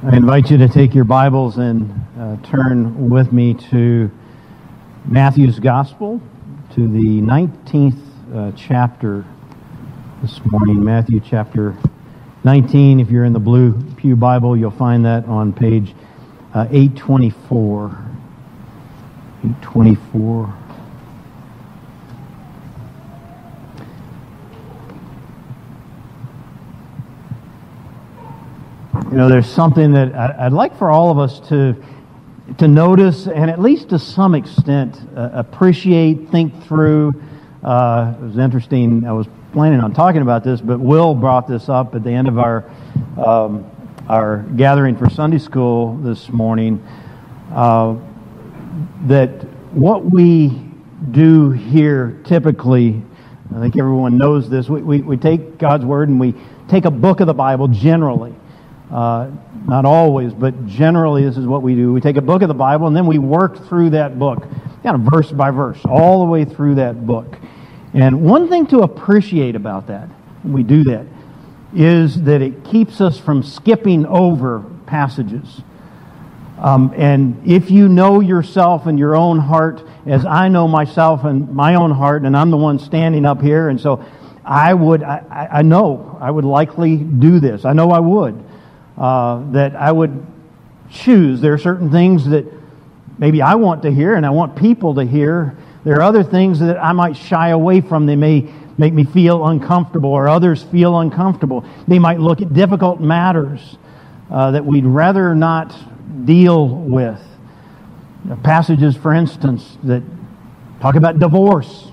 I invite you to take your Bibles and uh, turn with me to Matthew's Gospel, to the 19th uh, chapter this morning. Matthew chapter 19. If you're in the Blue Pew Bible, you'll find that on page uh, 824. 824. You know, there's something that I'd like for all of us to to notice and at least to some extent uh, appreciate, think through. Uh, it was interesting. I was planning on talking about this, but Will brought this up at the end of our um, our gathering for Sunday school this morning. Uh, that what we do here typically, I think everyone knows this. We, we, we take God's word and we take a book of the Bible generally uh, not always, but generally, this is what we do. We take a book of the Bible and then we work through that book, kind of verse by verse, all the way through that book. And one thing to appreciate about that, we do that, is that it keeps us from skipping over passages. Um, and if you know yourself and your own heart, as I know myself and my own heart, and I'm the one standing up here, and so I would, I, I know I would likely do this. I know I would uh, that I would choose. There are certain things that maybe I want to hear and I want people to hear. There are other things that I might shy away from. They may make me feel uncomfortable or others feel uncomfortable. They might look at difficult matters uh, that we'd rather not deal with. Passages, for instance, that talk about divorce,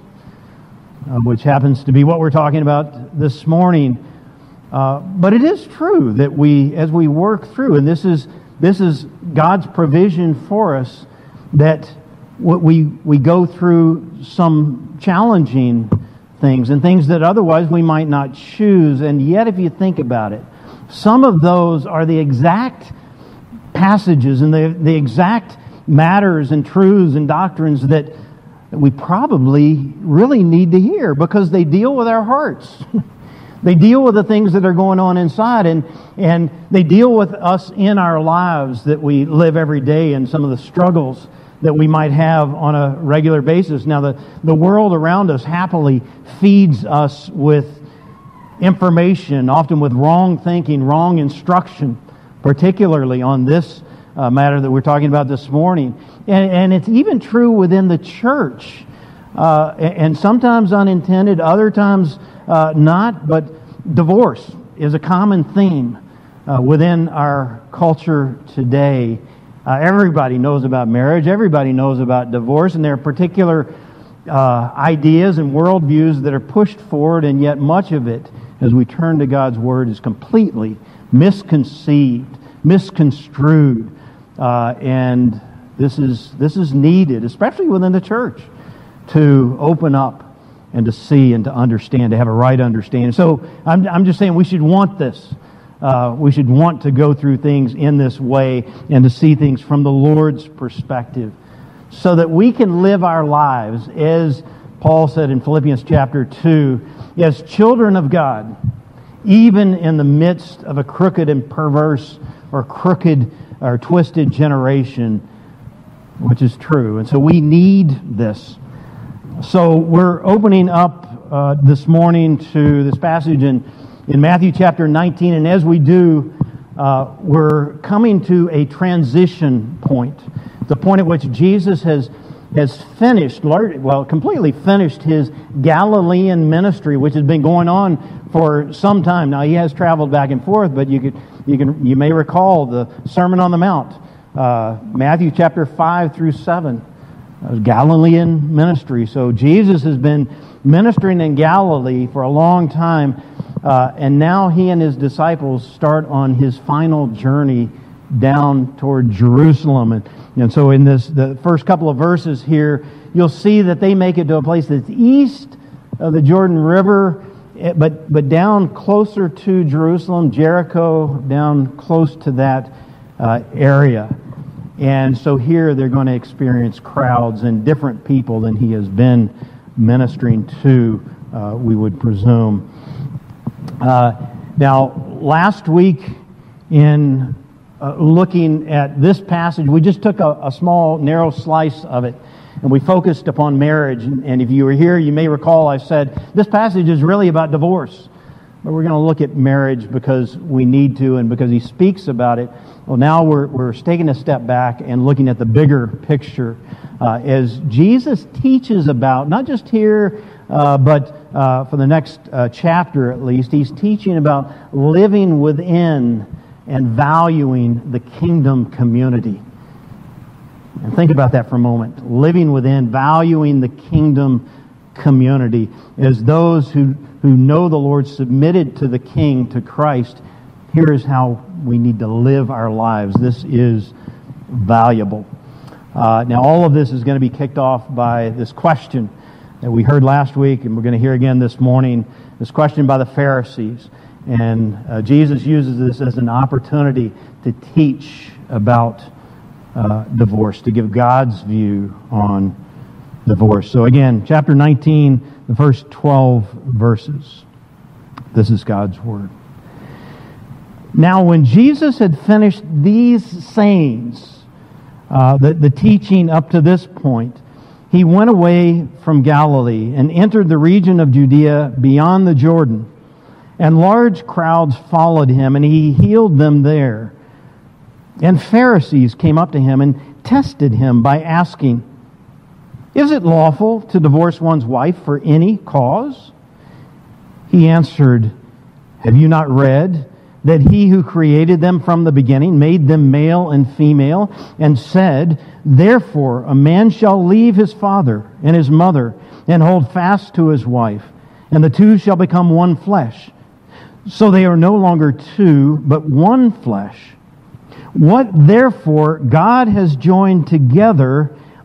uh, which happens to be what we're talking about this morning. Uh, but it is true that we, as we work through, and this is, this is God's provision for us, that we, we go through some challenging things and things that otherwise we might not choose. And yet, if you think about it, some of those are the exact passages and the, the exact matters and truths and doctrines that we probably really need to hear because they deal with our hearts. They deal with the things that are going on inside, and, and they deal with us in our lives that we live every day and some of the struggles that we might have on a regular basis. Now, the, the world around us happily feeds us with information, often with wrong thinking, wrong instruction, particularly on this uh, matter that we're talking about this morning. And, and it's even true within the church, uh, and sometimes unintended, other times uh, not, but divorce is a common theme uh, within our culture today. Uh, everybody knows about marriage, everybody knows about divorce, and there are particular uh, ideas and worldviews that are pushed forward, and yet much of it, as we turn to God's Word, is completely misconceived, misconstrued, uh, and this is, this is needed, especially within the church, to open up and to see and to understand, to have a right understanding. So I'm, I'm just saying we should want this. Uh, we should want to go through things in this way and to see things from the Lord's perspective so that we can live our lives as Paul said in Philippians chapter 2 as children of God, even in the midst of a crooked and perverse or crooked or twisted generation, which is true. And so we need this. So we're opening up uh, this morning to this passage in, in Matthew chapter 19, and as we do, uh, we're coming to a transition point, the point at which Jesus has has finished, well, completely finished his Galilean ministry, which has been going on for some time. Now he has traveled back and forth, but you could, you can, you may recall the Sermon on the Mount, uh, Matthew chapter five through seven. Galilean ministry. So Jesus has been ministering in Galilee for a long time, uh, and now he and his disciples start on his final journey down toward Jerusalem. And, and so in this the first couple of verses here, you'll see that they make it to a place that's east of the Jordan River, eh, but, but down closer to Jerusalem, Jericho, down close to that uh, area. And so here they're going to experience crowds and different people than he has been ministering to, uh, we would presume. Uh, now, last week in uh, looking at this passage. We just took a, a, small, narrow slice of it, and we focused upon marriage. And, and if you were here, you may recall I said this passage is really about divorce. But we're going to look at marriage because we need to and because he speaks about it. Well, now we're, we're taking a step back and looking at the bigger picture uh, as Jesus teaches about, not just here, uh, but uh, for the next uh, chapter at least, he's teaching about living within and valuing the kingdom community. And think about that for a moment. Living within, valuing the kingdom community as those who, who know the Lord submitted to the King, to Christ. Here is how we need to live our lives. This is valuable. Uh, now, all of this is going to be kicked off by this question that we heard last week, and we're going to hear again this morning. This question by the Pharisees. And uh, Jesus uses this as an opportunity to teach about uh, divorce, to give God's view on divorce. So, again, chapter 19, the first 12 verses. This is God's Word. Now, when Jesus had finished these sayings, uh, the, the teaching up to this point, he went away from Galilee and entered the region of Judea beyond the Jordan. And large crowds followed him, and he healed them there. And Pharisees came up to him and tested him by asking, Is it lawful to divorce one's wife for any cause? He answered, Have you not read that he who created them from the beginning made them male and female, and said, Therefore a man shall leave his father and his mother, and hold fast to his wife, and the two shall become one flesh. So they are no longer two, but one flesh. What therefore God has joined together,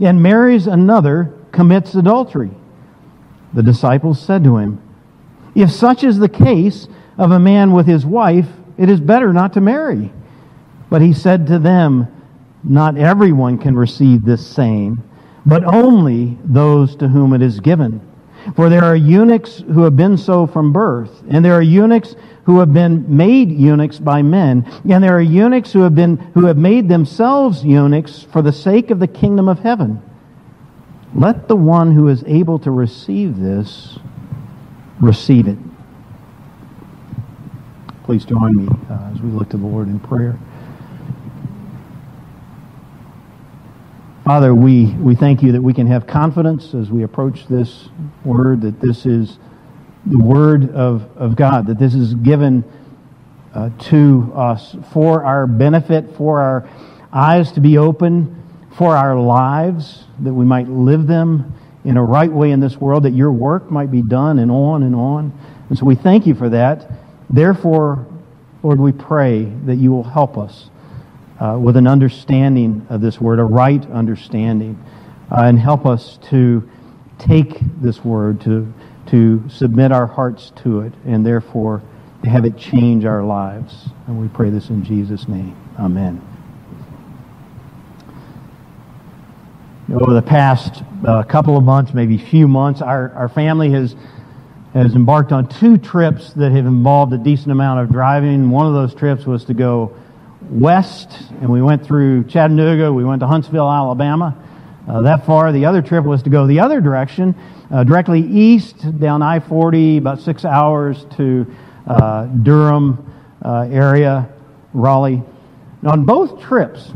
and marries another, commits adultery. The disciples said to him, If such is the case of a man with his wife, it is better not to marry. But he said to them, Not everyone can receive this same but only those to whom it is given. For there are eunuchs who have been so from birth, and there are eunuchs who have been made eunuchs by men, and there are eunuchs who have been who have made themselves eunuchs for the sake of the kingdom of heaven. Let the one who is able to receive this receive it. Please join me uh, as we look to the Lord in prayer. Father, we, we thank you that we can have confidence as we approach this word, that this is the word of, of God, that this is given uh, to us for our benefit, for our eyes to be open, for our lives, that we might live them in a right way in this world, that your work might be done and on and on. And so we thank you for that. Therefore, Lord, we pray that you will help us uh, with an understanding of this word, a right understanding, uh, and help us to take this word, to, to submit our hearts to it, and therefore to have it change our lives. And we pray this in Jesus' name. Amen. Over the past uh, couple of months, maybe few months, our, our family has has embarked on two trips that have involved a decent amount of driving. One of those trips was to go west, and we went through Chattanooga. We went to Huntsville, Alabama. Uh, that far. The other trip was to go the other direction, uh, directly east down I 40, about six hours to uh, Durham uh, area, Raleigh. Now, on both trips,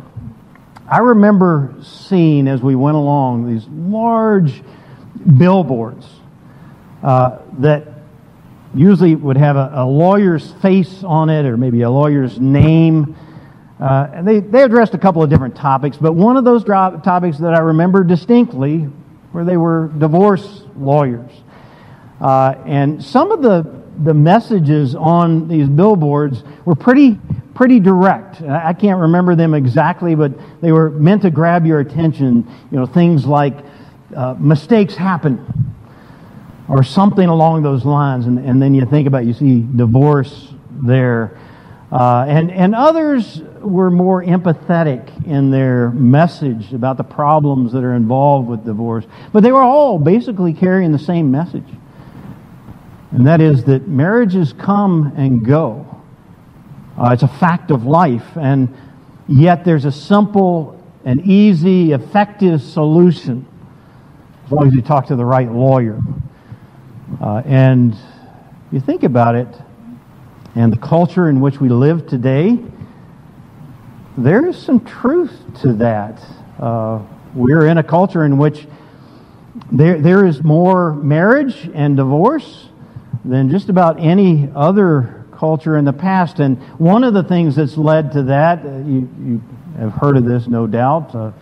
I remember seeing as we went along these large billboards uh, that usually would have a, a lawyer's face on it or maybe a lawyer's name. Uh, and they, they addressed a couple of different topics, but one of those topics that I remember distinctly where they were divorce lawyers. Uh, and some of the the messages on these billboards were pretty, pretty direct. I can't remember them exactly, but they were meant to grab your attention. You know, things like uh, mistakes happen or something along those lines. And, and then you think about, you see divorce there. Uh, and, and others were more empathetic in their message about the problems that are involved with divorce. But they were all basically carrying the same message. And that is that marriages come and go. Uh, it's a fact of life. And yet there's a simple and easy, effective solution as long as you talk to the right lawyer. Uh, and you think about it, and the culture in which we live today, there is some truth to that. Uh, we're in a culture in which there, there is more marriage and divorce than just about any other culture in the past. And one of the things that's led to that, uh, you, you have heard of this, no doubt, uh,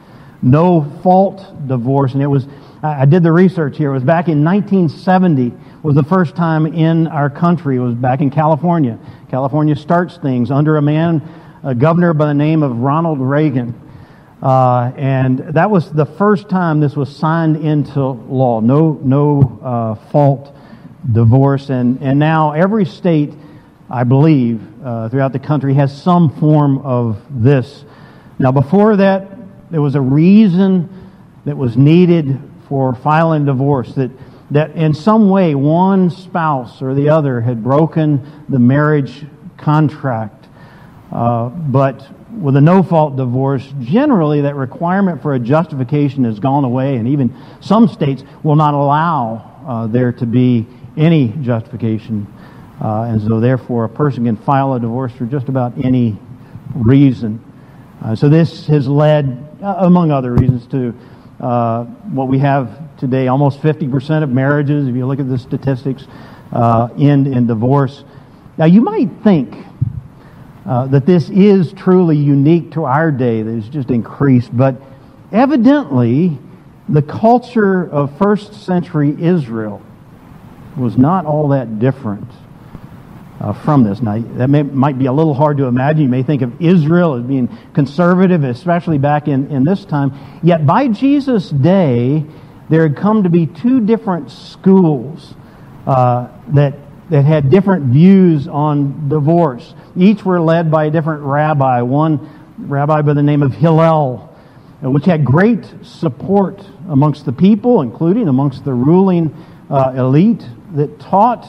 no fault divorce. And it was, I did the research here. It was back in 1970 was the first time in our country. It was back in California. California starts things under a man, a governor by the name of Ronald Reagan. Uh, and that was the first time this was signed into law. No, no uh, fault divorce. And, and now every state, I believe, uh, throughout the country has some form of this. Now, before that, there was a reason that was needed for filing divorce that that in some way one spouse or the other had broken the marriage contract. Uh, but with a no fault divorce, generally that requirement for a justification has gone away, and even some states will not allow uh, there to be any justification. Uh, and so, therefore, a person can file a divorce for just about any reason. Uh, so, this has led, uh, among other reasons, to what we have today. Almost 50% of marriages, if you look at the statistics, end in divorce. Now, you might think uh, that this is truly unique to our day, that it's just increased, but evidently, the culture of first century Israel was not all that different uh, from this. Now, that may, might be a little hard to imagine. You may think of Israel as being conservative, especially back in, in this time. Yet by Jesus' day, there had come to be two different schools uh, that, that had different views on divorce. Each were led by a different rabbi, one rabbi by the name of Hillel, which had great support amongst the people, including amongst the ruling uh, elite, that taught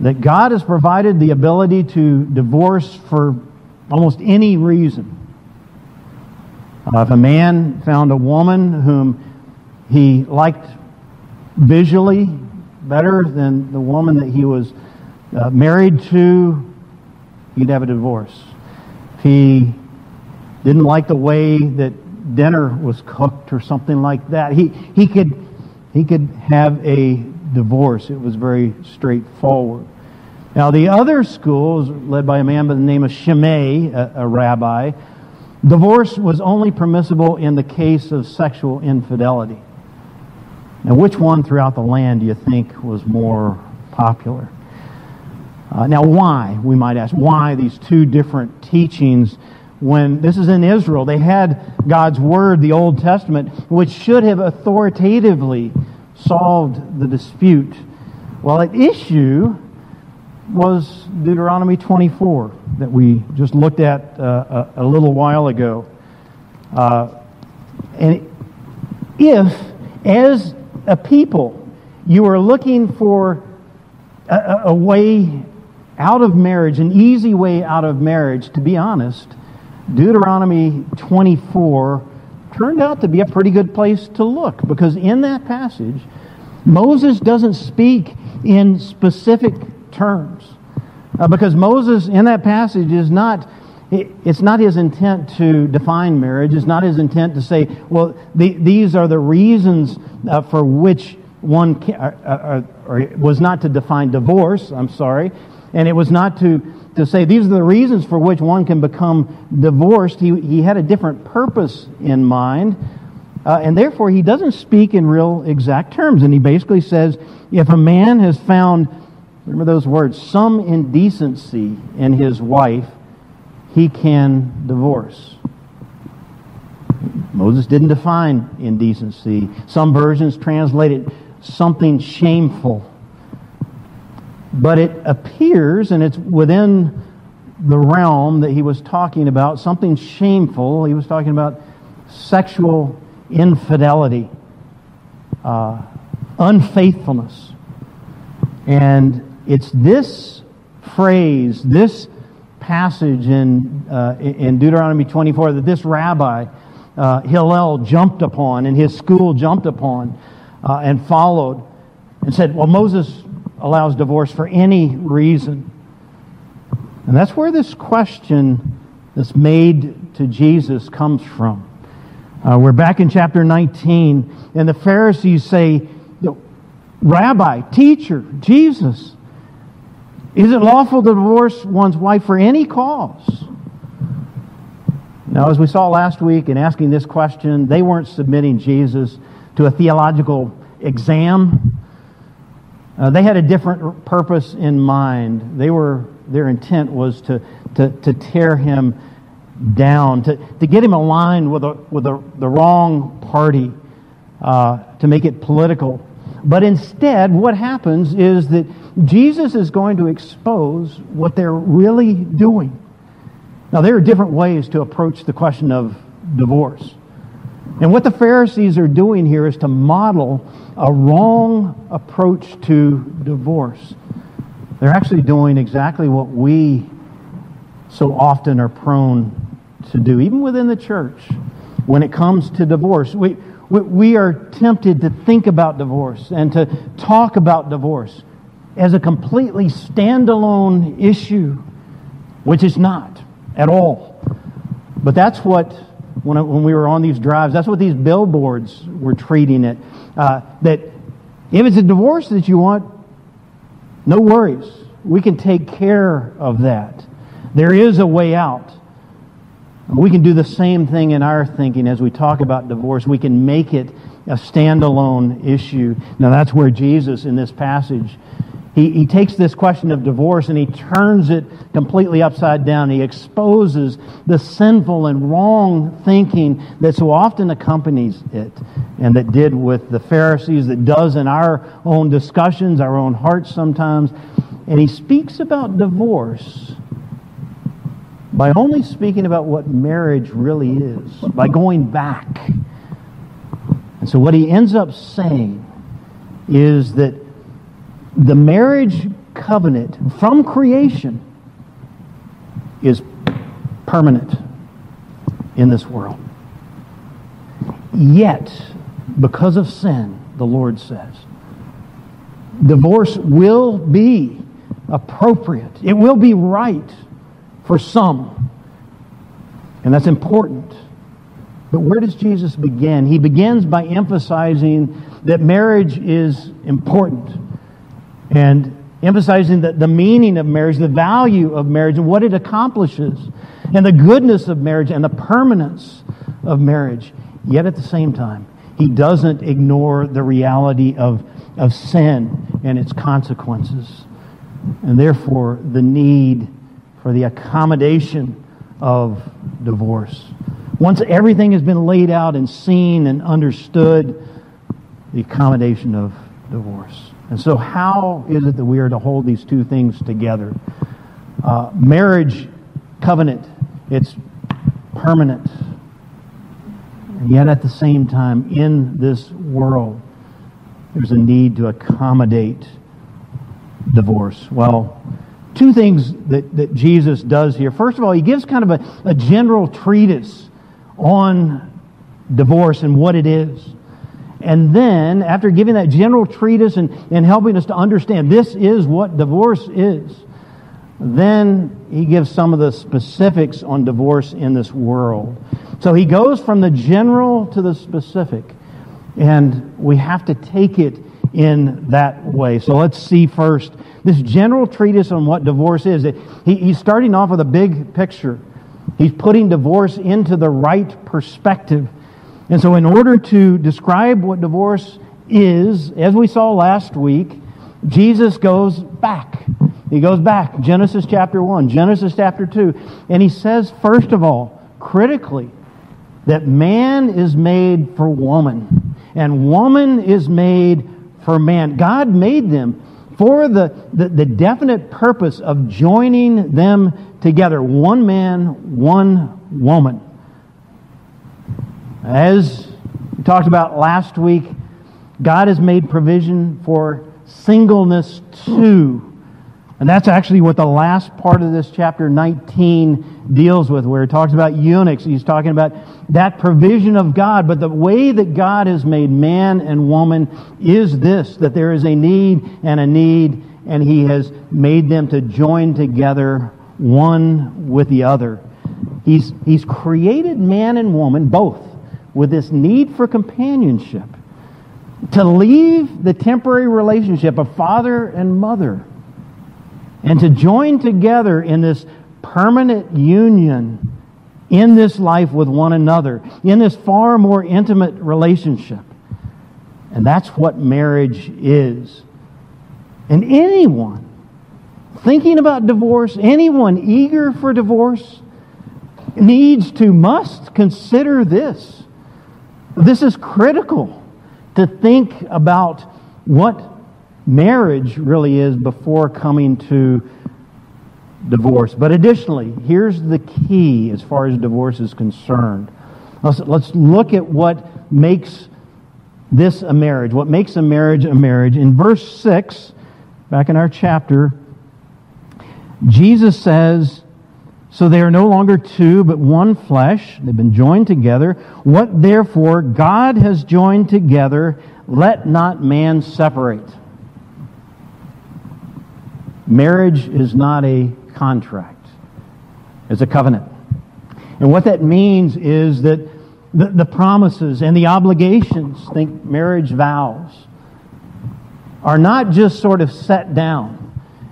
that God has provided the ability to divorce for almost any reason. Uh, if a man found a woman whom he liked visually better than the woman that he was uh, married to, he'd have a divorce. If he didn't like the way that dinner was cooked or something like that, he, he, could, he could have a divorce. It was very straightforward. Now, the other school is led by a man by the name of Shammai, a, a rabbi. Divorce was only permissible in the case of sexual infidelity. Now, which one throughout the land do you think was more popular? Uh, now, why, we might ask, why these two different teachings when this is in Israel? They had God's Word, the Old Testament, which should have authoritatively solved the dispute. Well, at issue was Deuteronomy 24 that we just looked at uh, a, a, little while ago. Uh, and if, as a people, you are looking for a, a way out of marriage, an easy way out of marriage, to be honest, Deuteronomy 24 turned out to be a pretty good place to look because in that passage, Moses doesn't speak in specific terms. Uh, because Moses, in that passage, is not, it's not his intent to define marriage. It's not his intent to say, well, the, these are the reasons uh, for which one can, uh, uh, or was not to define divorce, I'm sorry. And it was not to, to say these are the reasons for which one can become divorced. He, he had a different purpose in mind. Uh, and therefore, he doesn't speak in real exact terms. And he basically says if a man has found remember those words, some indecency in his wife, he can divorce. Moses didn't define indecency. Some versions translate it something shameful. But it appears, and it's within the realm that he was talking about, something shameful. He was talking about sexual infidelity, uh, unfaithfulness. And it's this phrase, this passage in, uh, in Deuteronomy 24 that this rabbi, uh, Hillel, jumped upon and his school jumped upon uh, and followed and said, well, Moses allows divorce for any reason. And that's where this question that's made to Jesus comes from. Uh, we're back in chapter 19, and the Pharisees say, Rabbi, teacher, Jesus, is it lawful to divorce one's wife for any cause? Now, as we saw last week in asking this question, they weren't submitting Jesus to a theological exam. Uh, they had a different purpose in mind. They were, their intent was to, to, to tear him down, to, to get him aligned with, a, with a, the wrong party, uh, to make it political. But instead, what happens is that Jesus is going to expose what they're really doing. Now, there are different ways to approach the question of divorce. And what the Pharisees are doing here is to model a wrong approach to divorce. They're actually doing exactly what we so often are prone to do, even within the church, when it comes to divorce. We, we, are tempted to think about divorce and to talk about divorce as a completely standalone issue, which is not at all. But that's what, when, when we were on these drives, that's what these billboards were treating it. Uh, that if it's a divorce that you want, no worries. We can take care of that. There is a way out. We can do the same thing in our thinking as we talk about divorce. We can make it a standalone issue. Now, that's where Jesus, in this passage, he, he takes this question of divorce and he turns it completely upside down. He exposes the sinful and wrong thinking that so often accompanies it and that did with the Pharisees, that does in our own discussions, our own hearts sometimes. And he speaks about divorce by only speaking about what marriage really is, by going back. And so what he ends up saying is that the marriage covenant from creation is permanent in this world. Yet, because of sin, the Lord says, divorce will be appropriate. It will be right for some. And that's important. But where does Jesus begin? He begins by emphasizing that marriage is important and emphasizing the, the meaning of marriage, the value of marriage, and what it accomplishes, and the goodness of marriage and the permanence of marriage. Yet at the same time, he doesn't ignore the reality of, of sin and its consequences, and therefore the need for the accommodation of divorce. Once everything has been laid out and seen and understood, the accommodation of divorce. And so, how is it that we are to hold these two things together? Uh, marriage covenant, it's permanent. And yet, at the same time, in this world, there's a need to accommodate divorce. Well, two things that, that Jesus does here. First of all, he gives kind of a, a general treatise on divorce and what it is. And then, after giving that general treatise and, and helping us to understand this is what divorce is, then he gives some of the specifics on divorce in this world. So he goes from the general to the specific. And we have to take it in that way. So let's see first this general treatise on what divorce is. He, he's starting off with a big picture. He's putting divorce into the right perspective and so, in order to describe what divorce is, as we saw last week, Jesus goes back. He goes back, Genesis chapter 1, Genesis chapter 2, and he says, first of all, critically, that man is made for woman, and woman is made for man. God made them for the, the, the, definite purpose of joining them together one man, one woman. As we talked about last week, God has made provision for singleness too. And that's actually what the last part of this chapter 19 deals with, where it talks about eunuchs. He's talking about that provision of God. But the way that God has made man and woman is this that there is a need and a need, and He has made them to join together one with the other. He's, he's created man and woman both with this need for companionship to leave the temporary relationship of father and mother and to join together in this permanent union in this life with one another, in this far more intimate relationship. And that's what marriage is. And anyone thinking about divorce, anyone eager for divorce, needs to, must consider this. This is critical to think about what marriage really is before coming to divorce. But additionally, here's the key as far as divorce is concerned. Let's, let's look at what makes this a marriage, what makes a marriage a marriage. In verse 6, back in our chapter, Jesus says, So they are no longer two, but one flesh. They've been joined together. What therefore God has joined together, let not man separate. Marriage is not a contract, it's a covenant. And what that means is that the, the promises and the obligations, think marriage vows, are not just sort of set down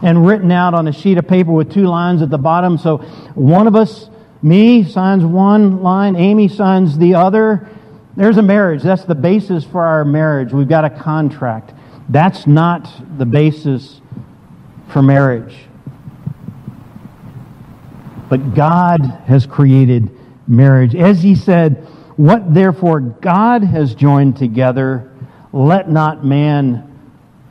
and written out on a sheet of paper with two lines at the bottom. So one of us, me, signs one line, Amy signs the other. There's a marriage. That's the basis for our marriage. We've got a contract. That's not the basis for marriage. But God has created marriage. As he said, What therefore God has joined together, let not man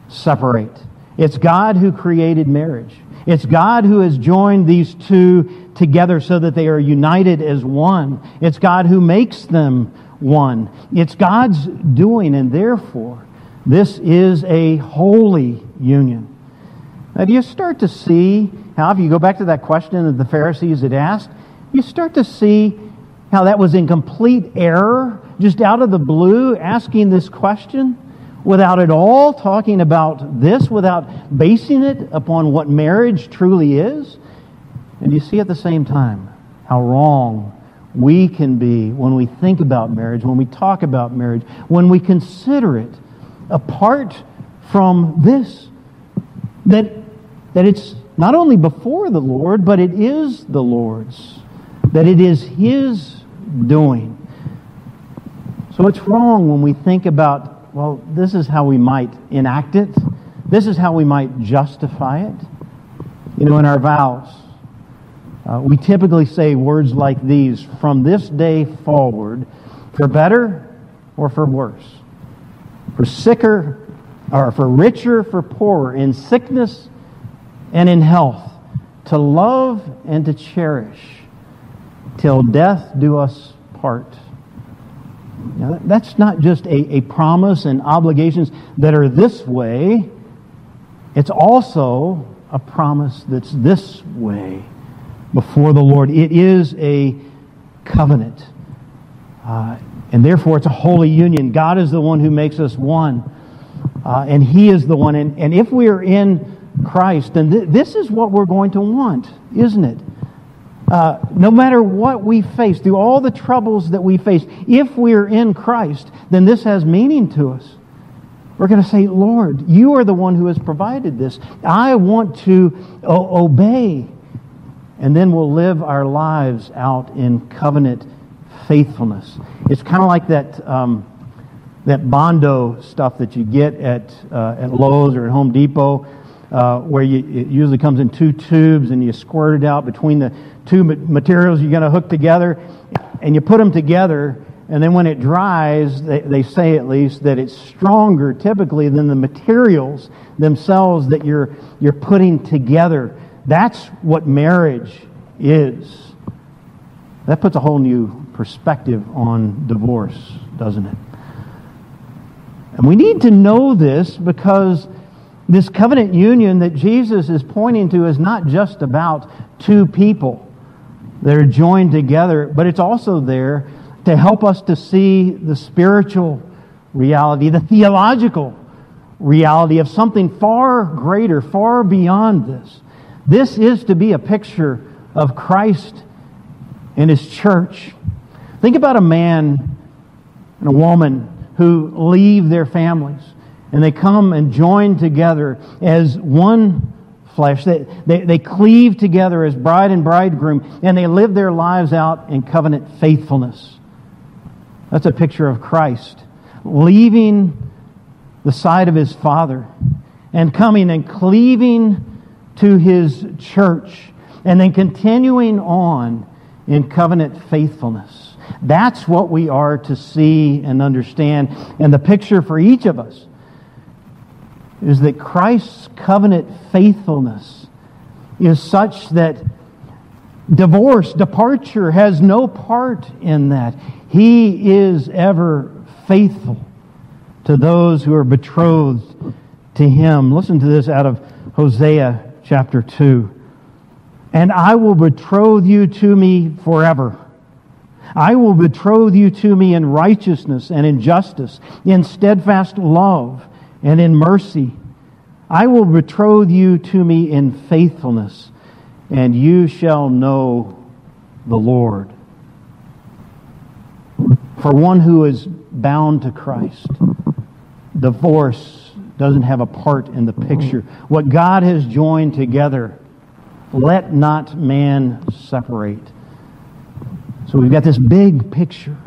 separate. It's God who created marriage. It's God who has joined these two together so that they are united as one. it's God who makes them one. It's God's doing, and therefore, this is a holy union. Now, do you start to see how, if you go back to that question that the Pharisees had asked, you start to see how that was in complete error, just out of the blue, asking this question without at all talking about this, without basing it upon what marriage truly is. And you see at the same time how wrong we can be when we think about marriage, when we talk about marriage, when we consider it apart from this. That that it's not only before the Lord, but it is the Lord's, that it is His doing. So it's wrong when we think about, well, this is how we might enact it, this is how we might justify it. You know, in our vows, uh, we typically say words like these from this day forward, for better or for worse, for sicker or for richer, for poorer, in sickness and in health, to love and to cherish, till death do us part. Now, that's not just a, a promise and obligations that are this way, it's also a promise that's this way before the Lord. It is a covenant. Uh, and therefore, it's a holy union. God is the one who makes us one. Uh, and He is the one. And, and if we are in Christ, And th- this is what we're going to want, isn't it? Uh, no matter what we face, through all the troubles that we face, if we're in Christ, then this has meaning to us. We're going to say, Lord, you are the one who has provided this. I want to o- obey. And then we'll live our lives out in covenant faithfulness. It's kind of like that, um, that Bondo stuff that you get at, uh, at Lowe's or at Home Depot, uh, where you, it usually comes in two tubes and you squirt it out between the two materials you're going to hook together, and you put them together, and then when it dries, they, they say at least that it's stronger typically than the materials themselves that you're, you're putting together. That's what marriage is. That puts a whole new perspective on divorce, doesn't it? And we need to know this because this covenant union that Jesus is pointing to is not just about two people that are joined together, but it's also there to help us to see the spiritual reality, the theological reality of something far greater, far beyond this. This is to be a picture of Christ and His church. Think about a man and a woman who leave their families and they come and join together as one flesh. They, they, they cleave together as bride and bridegroom, and they live their lives out in covenant faithfulness. That's a picture of Christ leaving the side of his Father and coming and cleaving to his church and then continuing on in covenant faithfulness. That's what we are to see and understand. And the picture for each of us is that Christ's covenant faithfulness is such that divorce, departure has no part in that. He is ever faithful to those who are betrothed to him. Listen to this out of Hosea chapter 2. And I will betroth you to me forever. I will betroth you to me in righteousness and in justice, in steadfast love and in mercy. I will betroth you to me in faithfulness, and you shall know the Lord. For one who is bound to Christ, divorce doesn't have a part in the picture. What God has joined together, let not man separate. So we've got this big picture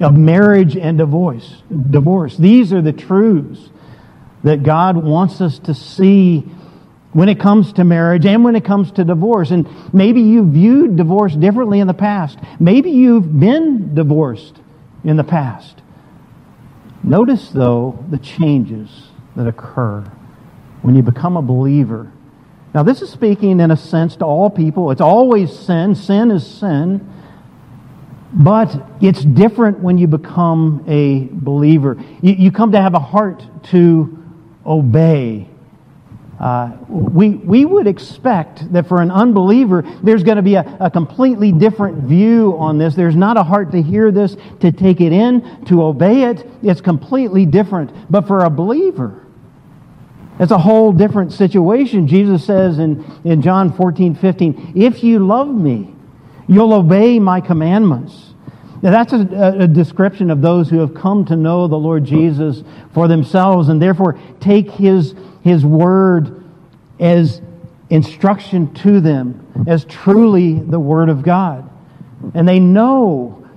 of marriage and divorce. Divorce. These are the truths that God wants us to see when it comes to marriage and when it comes to divorce. And maybe you viewed divorce differently in the past. Maybe you've been divorced in the past. Notice, though, the changes that occur when you become a believer. Now, this is speaking in a sense to all people. It's always sin. Sin is sin. But it's different when you become a believer. You, you come to have a heart to obey. Uh, we, we would expect that for an unbeliever, there's going to be a, a completely different view on this. There's not a heart to hear this, to take it in, to obey it. It's completely different. But for a believer, it's a whole different situation. Jesus says in, in John 14, 15, If you love me, you'll obey my commandments. Now, that's a, a, description of those who have come to know the Lord Jesus for themselves and therefore take his, his word as instruction to them, as truly the word of God. And they know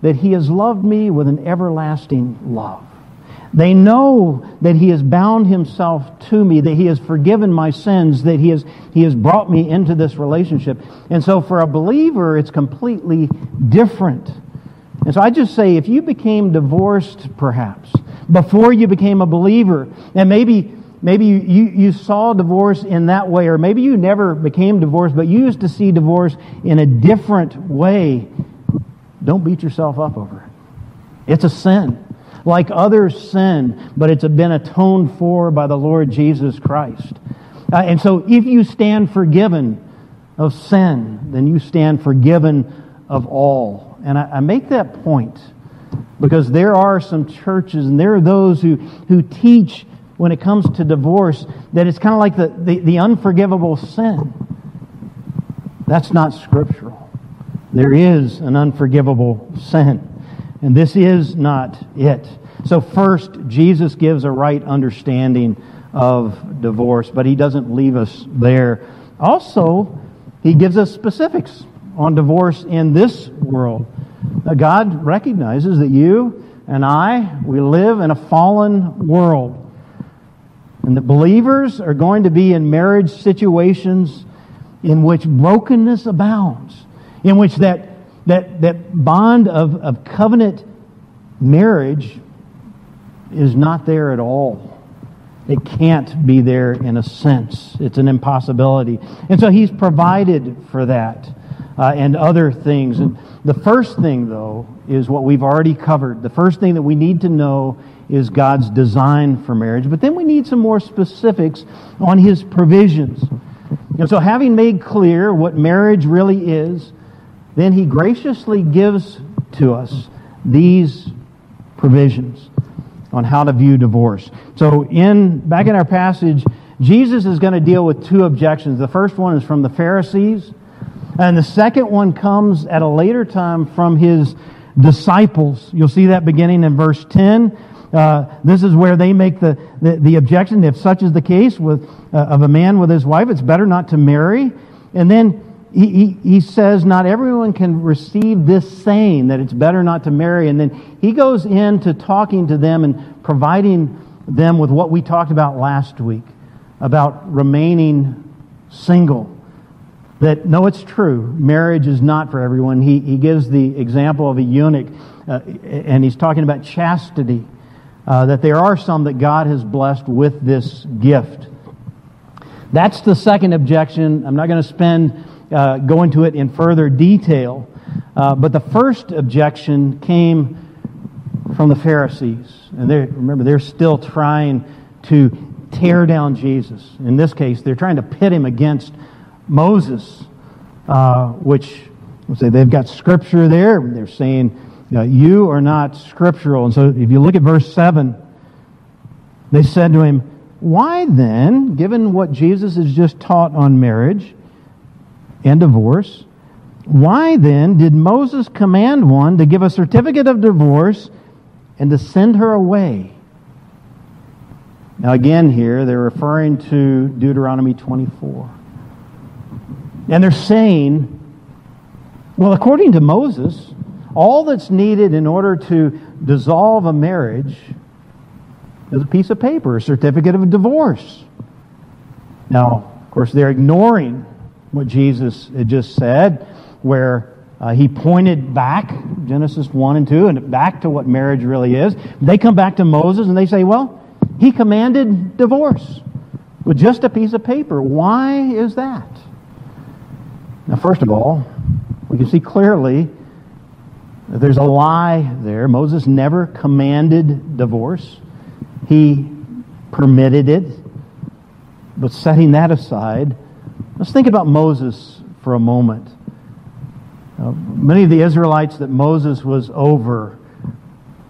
that he has loved me with an everlasting love. They know that He has bound Himself to me, that He has forgiven my sins, that He has, he has brought me into this relationship. And so for a believer, it's completely different. And so I just say if you became divorced, perhaps, before you became a believer, and maybe maybe you, you, saw divorce in that way, or maybe you never became divorced, but you used to see divorce in a different way, don't beat yourself up over it. It's a sin. Like others sin, but it's been atoned for by the Lord Jesus Christ. Uh, and so if you stand forgiven of sin, then you stand forgiven of all. And I, I make that point because there are some churches and there are those who, who teach when it comes to divorce that it's kind of like the, the, the unforgivable sin. That's not scriptural. There is an unforgivable sin. And this is not it. So, first, Jesus gives a right understanding of divorce, but he doesn't leave us there. Also, he gives us specifics on divorce in this world. God recognizes that you and I, we live in a fallen world. And that believers are going to be in marriage situations in which brokenness abounds, in which that, that, that bond of, of covenant marriage is not there at all. It can't be there in a sense. It's an impossibility. And so he's provided for that uh, and other things. And the first thing, though, is what we've already covered. The first thing that we need to know is God's design for marriage. But then we need some more specifics on his provisions. And so, having made clear what marriage really is, then he graciously gives to us these provisions on how to view divorce. So in back in our passage, Jesus is going to deal with two objections. The first one is from the Pharisees, and the second one comes at a later time from his disciples. You'll see that beginning in verse 10. Uh, this is where they make the, the, the, objection if such is the case with, uh, of a man with his wife, it's better not to marry. And then he, he, he says not everyone can receive this saying that it's better not to marry. And then he goes into talking to them and providing them with what we talked about last week about remaining single. That, no, it's true. Marriage is not for everyone. He, he gives the example of a eunuch, uh, and he's talking about chastity. Uh, that there are some that God has blessed with this gift. That's the second objection. I'm not going to spend uh, into it in further detail. Uh, but the first objection came from the Pharisees. And they, remember, they're still trying to tear down Jesus. In this case, they're trying to pit him against Moses, uh, which say they've got scripture there. They're saying, You are not scriptural. And so if you look at verse 7, they said to him, Why then, given what Jesus has just taught on marriage, and divorce. Why then did Moses command one to give a certificate of divorce and to send her away? Now, again, here they're referring to Deuteronomy 24. And they're saying, well, according to Moses, all that's needed in order to dissolve a marriage is a piece of paper, a certificate of divorce. Now, of course, they're ignoring what Jesus had just said, where uh, he pointed back, Genesis 1 and 2, and back to what marriage really is. They come back to Moses and they say, well, he commanded divorce with just a piece of paper. Why is that? Now, first of all, we can see clearly that there's a lie there. Moses never commanded divorce, he permitted it. But setting that aside, Let's think about Moses for a moment. Uh, many of the Israelites that Moses was over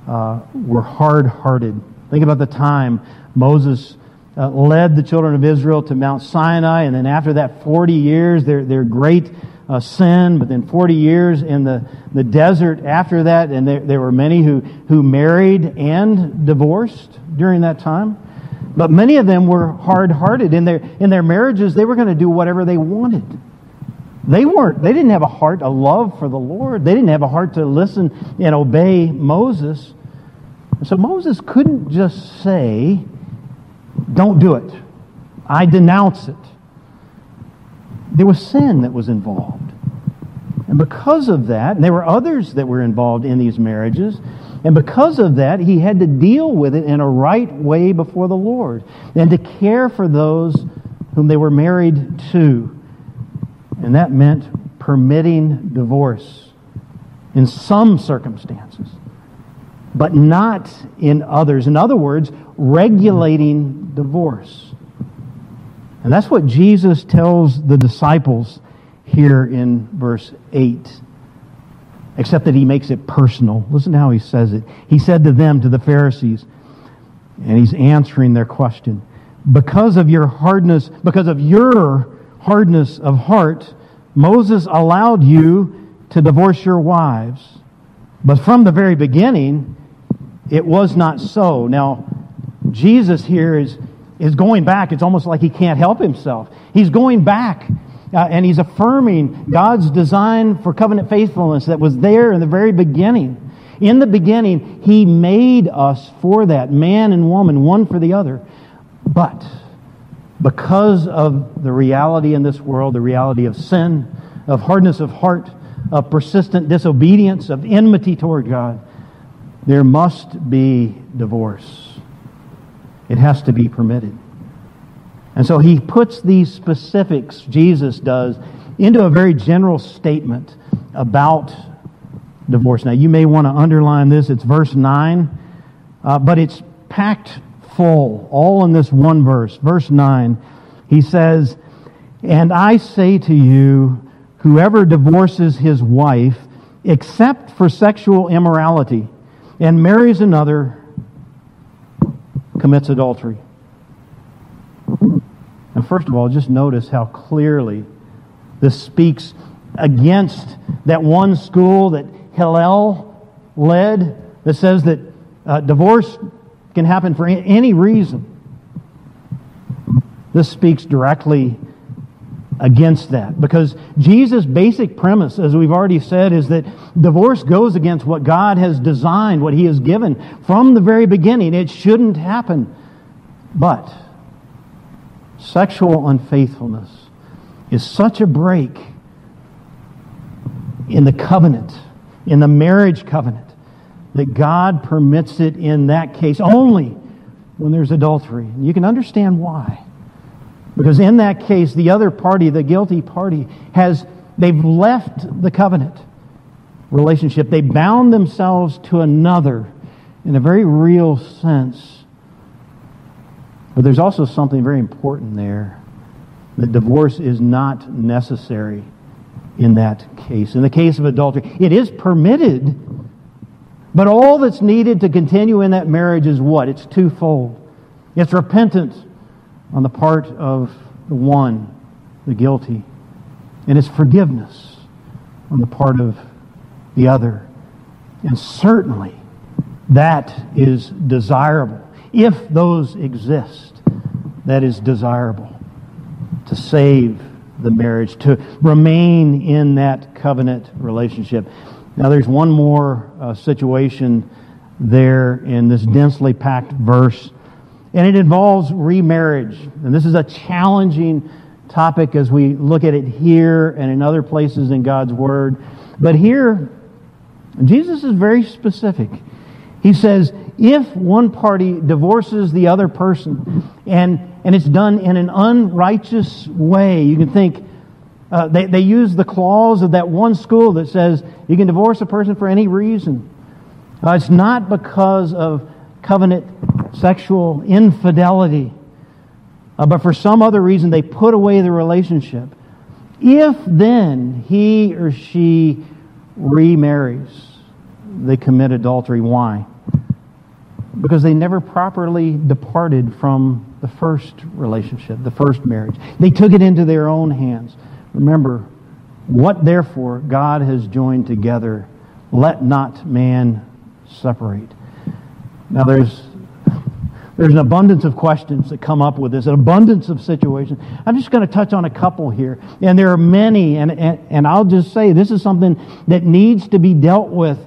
uh, were hard hearted. Think about the time Moses uh, led the children of Israel to Mount Sinai, and then after that 40 years, their, their great uh, sin, but then 40 years in the, the desert after that, and there, there were many who, who married and divorced during that time. But many of them were hard hearted. In their, in their marriages, they were going to do whatever they wanted. They weren't, they didn't have a heart, a love for the Lord. They didn't have a heart to listen and obey Moses. So Moses couldn't just say, don't do it. I denounce it. There was sin that was involved. And because of that, and there were others that were involved in these marriages, and because of that, he had to deal with it in a right way before the Lord and to care for those whom they were married to. And that meant permitting divorce in some circumstances, but not in others. In other words, regulating divorce. And that's what Jesus tells the disciples here in verse 8 except that he makes it personal. Listen to how he says it. He said to them, to the Pharisees, and he's answering their question, because of your hardness, because of your hardness of heart, Moses allowed you to divorce your wives. But from the very beginning, it was not so. Now, Jesus here is, is going back. It's almost like he can't help himself. He's going back uh, and he's affirming God's design for covenant faithfulness that was there in the very beginning. In the beginning, He made us for that, man and woman, one for the other. But because of the reality in this world, the reality of sin, of hardness of heart, of persistent disobedience, of enmity toward God, there must be divorce. It has to be permitted. And so he puts these specifics, Jesus does, into a very general statement about divorce. Now, you may want to underline this. It's verse 9, uh, but it's packed full, all in this one verse. Verse 9, he says, And I say to you, whoever divorces his wife, except for sexual immorality, and marries another, commits adultery. And first of all, just notice how clearly this speaks against that one school that Hillel led that says that uh, divorce can happen for any reason. This speaks directly against that because Jesus' basic premise, as we've already said, is that divorce goes against what God has designed, what He has given from the very beginning. It shouldn't happen. But sexual unfaithfulness is such a break in the covenant, in the marriage covenant, that God permits it in that case only when there's adultery. You can understand why. Because in that case, the other party, the guilty party, has, they've left the covenant relationship. They bound themselves to another in a very real sense. But there's also something very important there that divorce is not necessary in that case. In the case of adultery, it is permitted, but all that's needed to continue in that marriage is what? It's twofold. It's repentance on the part of the one, the guilty, and it's forgiveness on the part of the other. And certainly that is desirable. If those exist, that is desirable to save the marriage, to remain in that covenant relationship. Now, there's one more uh, situation there in this densely packed verse and it involves remarriage. And this is a challenging topic as we look at it here and in other places in God's Word. But here, Jesus is very specific. He says, if one party divorces the other person and, and it's done in an unrighteous way, you can think, uh, they, they use the clause of that one school that says you can divorce a person for any reason. Uh, it's not because of covenant sexual infidelity, uh, but for some other reason they put away the relationship. If then he or she remarries, they commit adultery. Why? Because they never properly departed from the first relationship, the first marriage. They took it into their own hands. Remember, what therefore God has joined together, let not man separate. Now, there's there's an abundance of questions that come up with this, an abundance of situations. I'm just going to touch on a couple here. And there are many, and, and, and I'll just say this is something that needs to be dealt with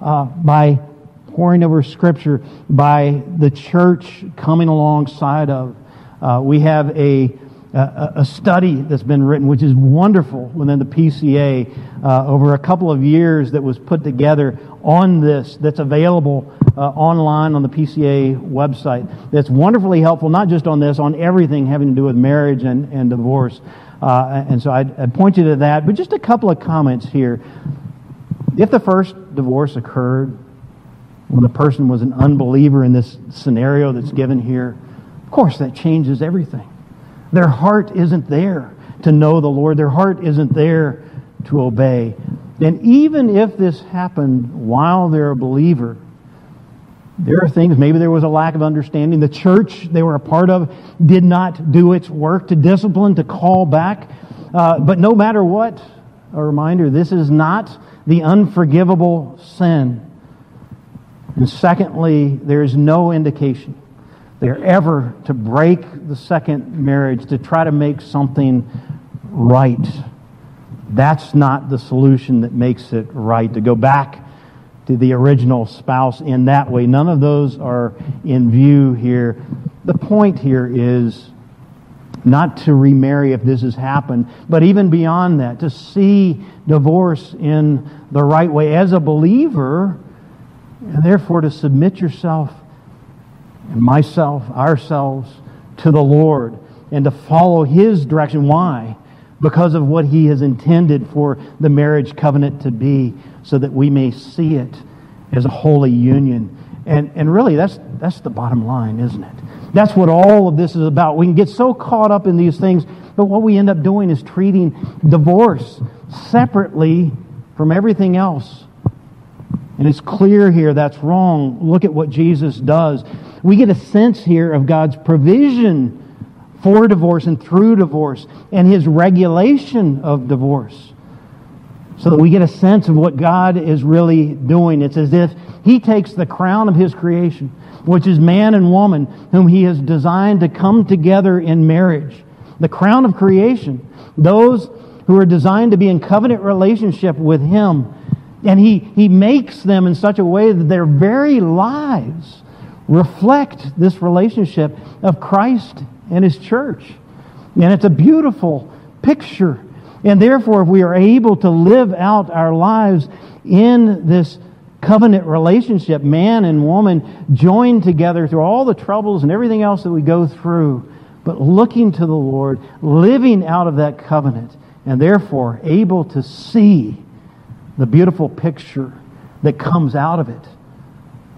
uh, by poring over Scripture, by the church coming alongside of. Uh, we have a a, study that's been written, which is wonderful within the PCA uh, over a couple of years that was put together on this that's available uh, online on the PCA website. That's wonderfully helpful, not just on this, on everything having to do with marriage and, and divorce. Uh, and so I'd, I'd point you to that. But just a couple of comments here. If the first divorce occurred when the person was an unbeliever in this scenario that's given here, of course that changes everything. Their heart isn't there to know the Lord. Their heart isn't there to obey. And even if this happened while they're a believer, there are things, maybe there was a lack of understanding. The church they were a part of did not do its work to discipline, to call back. Uh, but no matter what, a reminder this is not the unforgivable sin. And secondly, there is no indication they're ever to break the second marriage, to try to make something right. That's not the solution that makes it right. To go back to the original spouse in that way. None of those are in view here. The point here is not to remarry if this has happened, but even beyond that, to see divorce in the right way as a believer, and therefore to submit yourself and myself, ourselves, to the Lord and to follow His direction. Why? Because of what He has intended for the marriage covenant to be, so that we may see it as a holy union. And, and really, that's, that's the bottom line, isn't it? That's what all of this is about. We can get so caught up in these things, but what we end up doing is treating divorce separately from everything else. And it's clear here that's wrong. Look at what Jesus does. We get a sense here of God's provision for divorce and through divorce and his regulation of divorce. So that we get a sense of what God is really doing. It's as if he takes the crown of his creation, which is man and woman, whom he has designed to come together in marriage. The crown of creation. Those who are designed to be in covenant relationship with him. And he, he makes them in such a way that their very lives reflect this relationship of Christ and His church. And it's a beautiful picture. And therefore, if we are able to live out our lives in this covenant relationship, man and woman joined together through all the troubles and everything else that we go through, but looking to the Lord, living out of that covenant, and therefore able to see the beautiful picture that comes out of it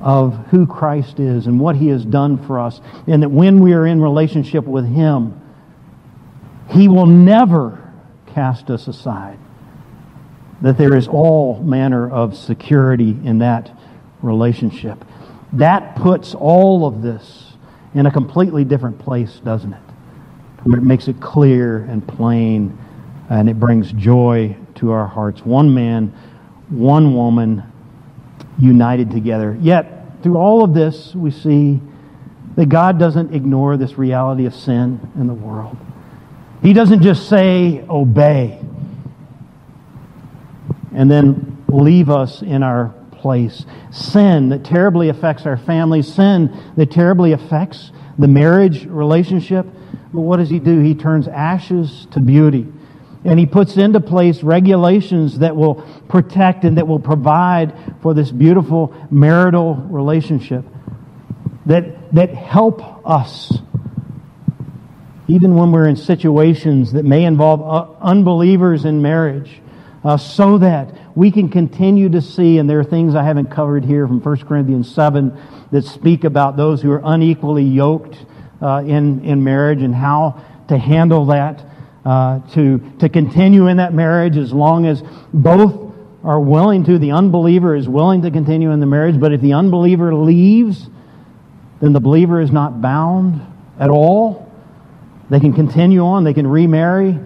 of who Christ is and what he has done for us. And that when we are in relationship with him, he will never cast us aside. That there is all manner of security in that relationship. That puts all of this in a completely different place, doesn't it? Where it makes it clear and plain and it brings joy to our hearts. One man, one woman, united together. Yet, through all of this, we see that God doesn't ignore this reality of sin in the world. He doesn't just say, obey, and then leave us in our place. Sin that terribly affects our families, sin that terribly affects the marriage relationship. But what does he do? He turns ashes to beauty. And he puts into place regulations that will protect and that will provide for this beautiful marital relationship that, that help us even when we're in situations that may involve uh, unbelievers in marriage, uh, so that we can continue to see, and there are things I haven't covered here from 1 Corinthians 7 that speak about those who are unequally yoked uh, in, in marriage and how to handle that uh, to, to continue in that marriage as long as both are willing to. The unbeliever is willing to continue in the marriage, but if the unbeliever leaves, then the believer is not bound at all. They can continue on, they can remarry.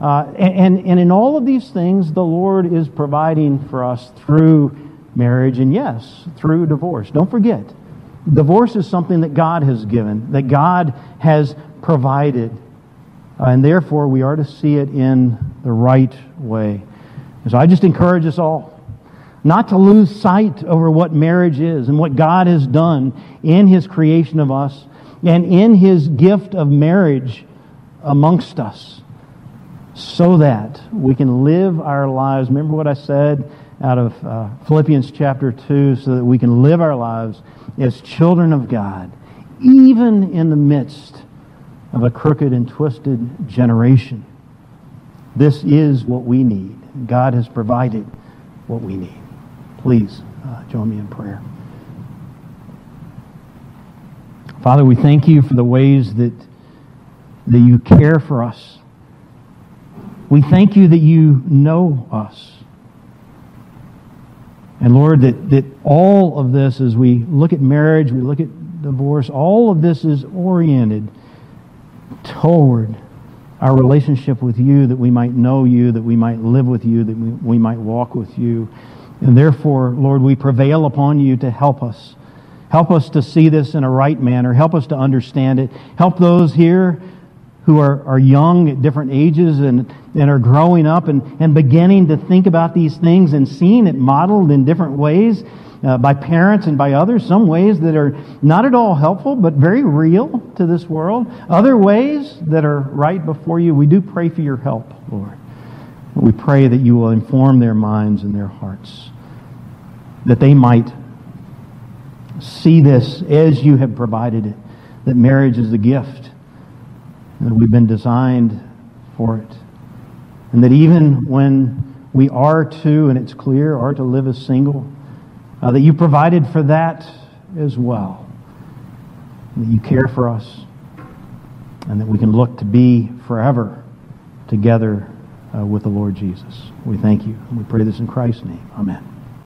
Uh, and, and in all of these things, the Lord is providing for us through marriage and, yes, through divorce. Don't forget, divorce is something that God has given, that God has provided. Uh, and therefore, we are to see it in the right way. And so I just encourage us all not to lose sight over what marriage is and what God has done in His creation of us and in His gift of marriage amongst us so that we can live our lives. Remember what I said out of uh, Philippians chapter 2 so that we can live our lives as children of God, even in the midst of a crooked and twisted generation. This is what we need. God has provided what we need. Please uh, join me in prayer. Father, we thank you for the ways that, that you care for us. We thank you that you know us. And Lord, that, that all of this, as we look at marriage, we look at divorce, all of this is oriented toward our relationship with you, that we might know you, that we might live with you, that we, we might walk with you. And therefore, Lord, we prevail upon you to help us. Help us to see this in a right manner. Help us to understand it. Help those here who are, are young at different ages and, and are growing up and, and beginning to think about these things and seeing it modeled in different ways uh, by parents and by others. Some ways that are not at all helpful, but very real to this world. Other ways that are right before you. We do pray for your help, Lord. We pray that you will inform their minds and their hearts, that they might see this as you have provided it, that marriage is a gift, that we've been designed for it, and that even when we are to, and it's clear, are to live as single, uh, that you provided for that as well, that you care for us, and that we can look to be forever together uh, with the Lord Jesus. We thank you, and we pray this in Christ's name. Amen.